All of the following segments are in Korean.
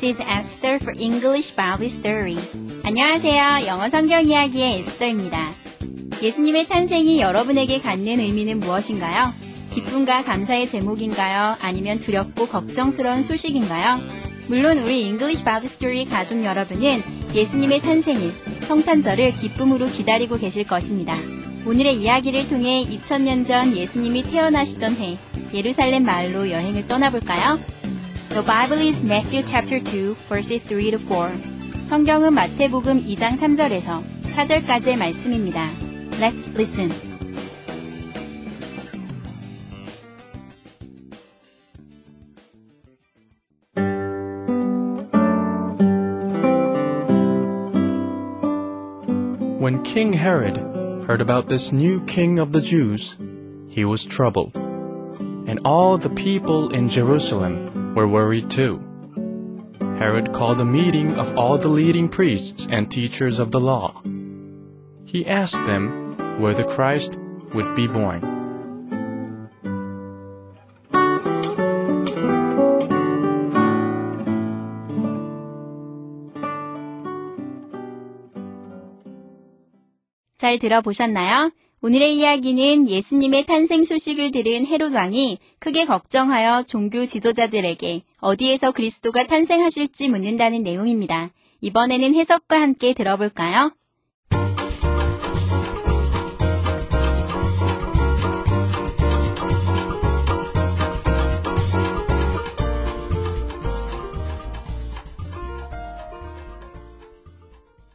This is Esther for English Bible Story. 안녕하세요. 영어 성경 이야기의 에스더입니다. 예수님의 탄생이 여러분에게 갖는 의미는 무엇인가요? 기쁨과 감사의 제목인가요? 아니면 두렵고 걱정스러운 소식인가요? 물론 우리 English Bible Story 가족 여러분은 예수님의 탄생일, 성탄절을 기쁨으로 기다리고 계실 것입니다. 오늘의 이야기를 통해 2000년 전 예수님이 태어나시던 해, 예루살렘 마을로 여행을 떠나볼까요? The Bible is Matthew chapter 2, verses 3 to 4. 성경은 마태복음 2장 3절에서 4절까지의 말씀입니다. Let's listen. When King Herod heard about this new king of the Jews, he was troubled. And all the people in Jerusalem were worried too. Herod called a meeting of all the leading priests and teachers of the law. He asked them where the Christ would be born. 잘 들어보셨나요? 오늘의 이야기는 예수님의 탄생 소식을 들은 헤롯 왕이 크게 걱정하여 종교 지도자들에게 어디에서 그리스도가 탄생하실지 묻는다는 내용입니다. 이번에는 해석과 함께 들어볼까요?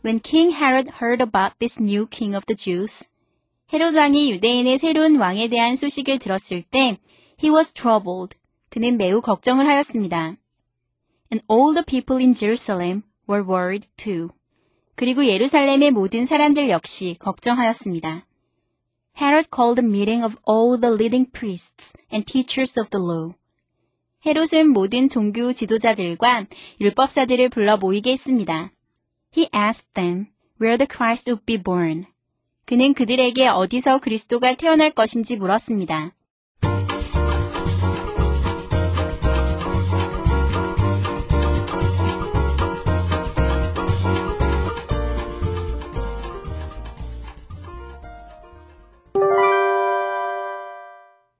When King Herod heard about this new king of the Jews, 헤롯 왕이 유대인의 새로운 왕에 대한 소식을 들었을 때 he was troubled. 그는 매우 걱정을 하였습니다. And all the people in Jerusalem were worried too. 그리고 예루살렘의 모든 사람들 역시 걱정하였습니다. Herod called a meeting of all the leading priests and teachers of the law. 헤롯은 모든 종교 지도자들과 율법사들을 불러 모이게 했습니다. He asked them where the Christ would be born. 그는 그들에게 어디서 그리스도가 태어날 것인지 물었습니다.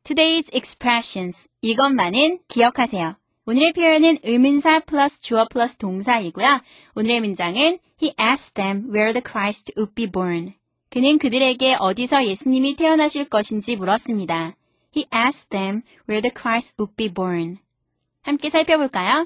Today's expressions. 이것만은 기억하세요. 오늘의 표현은 의문사 플러스 주어 플러스 동사이고요. 오늘의 문장은 He asked them where the Christ would be born. 그는 그들에게 어디서 예수님이 태어나실 것인지 물었습니다. He asked them where the Christ would be born. 함께 살펴볼까요?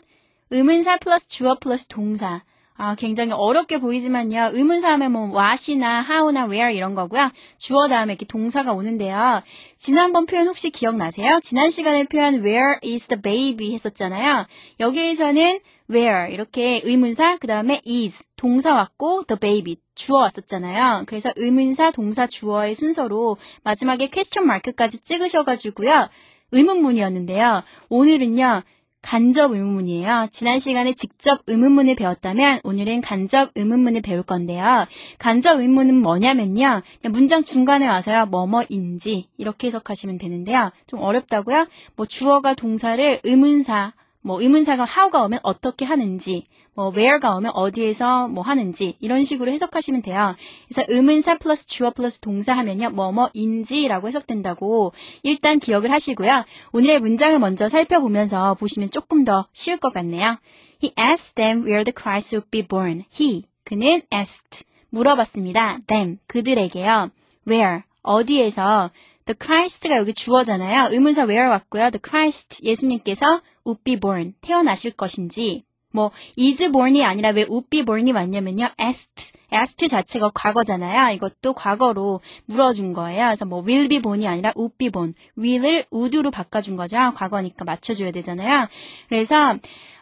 의문사 플러스 주어 플러스 동사. 아, 굉장히 어렵게 보이지만요. 의문사 하면 뭐 what이나 how나 where 이런 거고요. 주어 다음에 이렇게 동사가 오는데요. 지난번 표현 혹시 기억나세요? 지난 시간에 표현 where is the baby 했었잖아요. 여기에서는 where 이렇게 의문사 그 다음에 is 동사 왔고 the baby 주어 왔었잖아요. 그래서 의문사 동사 주어의 순서로 마지막에 question mark까지 찍으셔가지고요. 의문문이었는데요. 오늘은요. 간접 의문문이에요. 지난 시간에 직접 의문문을 배웠다면 오늘은 간접 의문문을 배울 건데요. 간접 의문문은 뭐냐면요. 문장 중간에 와서요. 뭐뭐인지 이렇게 해석하시면 되는데요. 좀 어렵다고요? 뭐 주어가 동사를 의문사 뭐 의문사가 how가 오면 어떻게 하는지, 뭐 where가 오면 어디에서 뭐 하는지 이런 식으로 해석하시면 돼요. 그래서 의문사 플러스 주어 플러스 동사 하면요. 뭐뭐인지라고 해석된다고 일단 기억을 하시고요. 오늘의 문장을 먼저 살펴보면서 보시면 조금 더 쉬울 것 같네요. He asked them where the Christ would be born. He, 그는 asked, 물어봤습니다. them, 그들에게요. where, 어디에서 The Christ가 여기 주어잖아요. 의문사 where 왔고요. The Christ, 예수님께서 would be born, 태어나실 것인지 뭐 is born이 아니라 왜 would be born이 왔냐면요. asked, asked 자체가 과거잖아요. 이것도 과거로 물어준 거예요. 그래서 뭐 will be born이 아니라 would be born, will을 would로 바꿔준 거죠. 과거니까 맞춰줘야 되잖아요. 그래서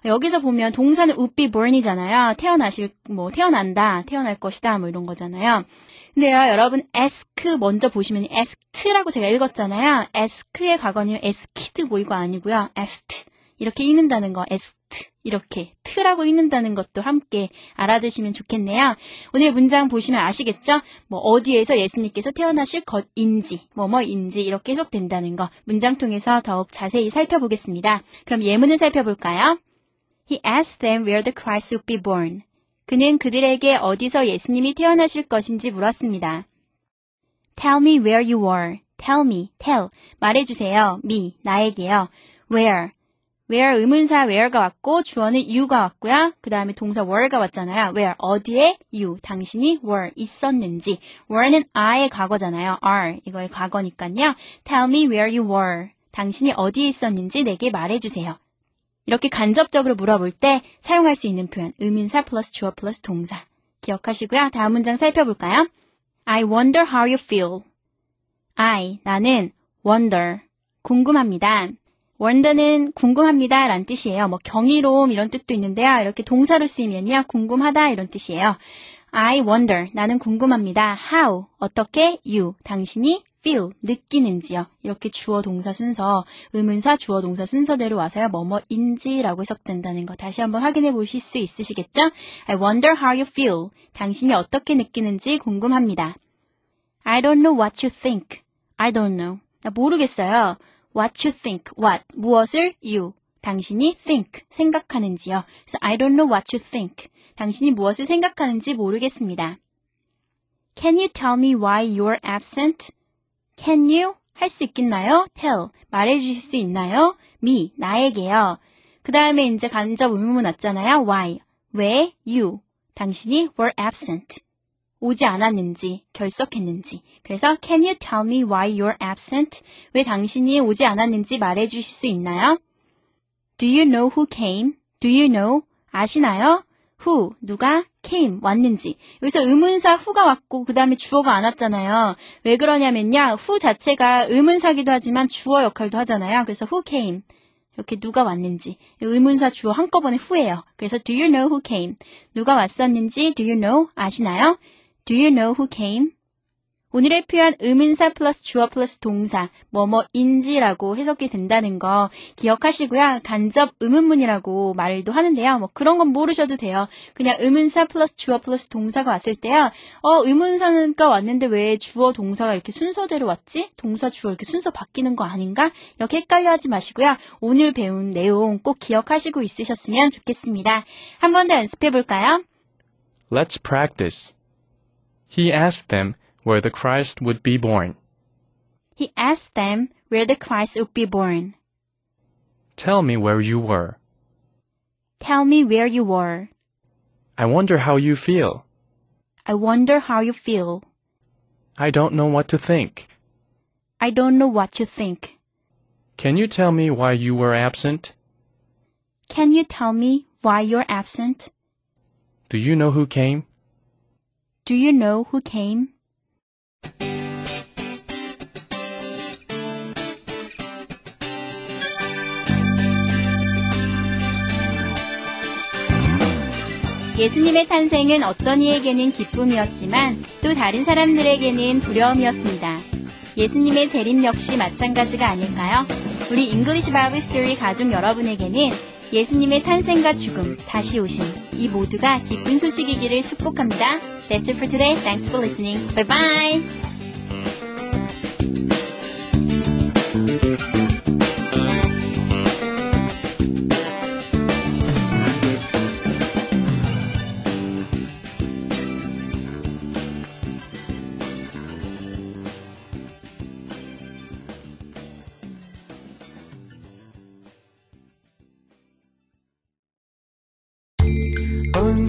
여기서 보면 동사는 would be born이잖아요. 태어나실 뭐 태어난다, 태어날 것이다 뭐 이런 거잖아요. 근데요, 여러분 ask 먼저 보시면 asked라고 제가 읽었잖아요. ask의 과거는 asked 뭐 이거 아니고요. asked 이렇게 읽는다는 거 asked 이렇게 트라고 읽는다는 것도 함께 알아두시면 좋겠네요. 오늘 문장 보시면 아시겠죠? 뭐 어디에서 예수님께서 태어나실 것인지 뭐뭐인지 이렇게 해석된다는 거 문장 통해서 더욱 자세히 살펴보겠습니다. 그럼 예문을 살펴볼까요? He asked them where the Christ would be born. 그는 그들에게 어디서 예수님이 태어나실 것인지 물었습니다. Tell me where you were. Tell me, tell. 말해주세요. me, 나에게요. Where. Where 의문사 where가 왔고 주어는 you가 왔고요. 그 다음에 동사 were가 왔잖아요. where 어디에 you 당신이 were 있었는지 were는 I의 과거잖아요. are 이거의 과거니까요. Tell me where you were. 당신이 어디에 있었는지 내게 말해주세요. 이렇게 간접적으로 물어볼 때 사용할 수 있는 표현 의문사 플러스 주어 플러스 동사 기억하시고요. 다음 문장 살펴볼까요? I wonder how you feel. I 나는 wonder 궁금합니다. Wonder는 궁금합니다 라는 뜻이에요. 뭐 경이로움 이런 뜻도 있는데요. 이렇게 동사로 쓰이면요. 궁금하다 이런 뜻이에요. I wonder 나는 궁금합니다. How 어떻게 you 당신이 feel 느끼는지요. 이렇게 주어 동사 순서 의문사 주어 동사 순서대로 와서요. 뭐뭐인지라고 해석된다는 거 다시 한번 확인해 보실 수 있으시겠죠? I wonder how you feel 당신이 어떻게 느끼는지 궁금합니다. I don't know what you think. I don't know. 나 모르겠어요. What you think. What. 무엇을 you. 당신이 think. 생각하는지요. 그래서 I don't know what you think. 당신이 무엇을 생각하는지 모르겠습니다. Can you tell me why you're absent? Can you? 할 수 있겠나요? Tell. 말해 주실 수 있나요? Me. 나에게요. 그 다음에 이제 간접 의문문 왔잖아요. Why? 왜? You. 당신이 were absent. 오지 않았는지, 결석했는지. 그래서 can you tell me why you're absent? 왜 당신이 오지 않았는지 말해 주실 수 있나요? Do you know who came? Do you know? 아시나요? who, 누가 came, 왔는지. 여기서 의문사 who가 왔고 그 다음에 주어가 안 왔잖아요. 왜 그러냐면요. who 자체가 의문사기도 하지만 주어 역할도 하잖아요. 그래서 who came. 이렇게 누가 왔는지. 의문사 주어 한꺼번에 who예요. 그래서 do you know who came? 누가 왔었는지 do you know? 아시나요? Do you know who came? 오늘의 표현 의문사 플러스 주어 플러스 동사 뭐뭐인지라고 해석이 된다는 거 기억하시고요. 간접 의문문이라고 말도 하는데요. 뭐 그런 건 모르셔도 돼요. 그냥 의문사 플러스 주어 플러스 동사가 왔을 때요. 어 의문사가 왔는데 왜 주어 동사가 이렇게 순서대로 왔지? 동사 주어 이렇게 순서 바뀌는 거 아닌가? 이렇게 헷갈려 하지 마시고요. 오늘 배운 내용 꼭 기억하시고 있으셨으면 좋겠습니다. 한 번 더 연습해 볼까요? Let's practice. He asked them where the Christ would be born. He asked them where the Christ would be born. Tell me where you were. Tell me where you were. I wonder how you feel. I wonder how you feel. I don't know what to think. I don't know what you think. Can you tell me why you were absent? Can you tell me why you're absent? Do you know who came? Do you know who came? 예수님의 탄생은 어떤 이에게는 기쁨이었지만 또 다른 사람들에게는 두려움이었습니다. 예수님의 재림 역시 마찬가지가 아닐까요? 우리 English Bible Story 가족 여러분에게는 예수님의 탄생과 죽음, 다시 오심, 이 모두가 기쁜 소식이기를 축복합니다. That's it for today. Thanks for listening. Bye bye!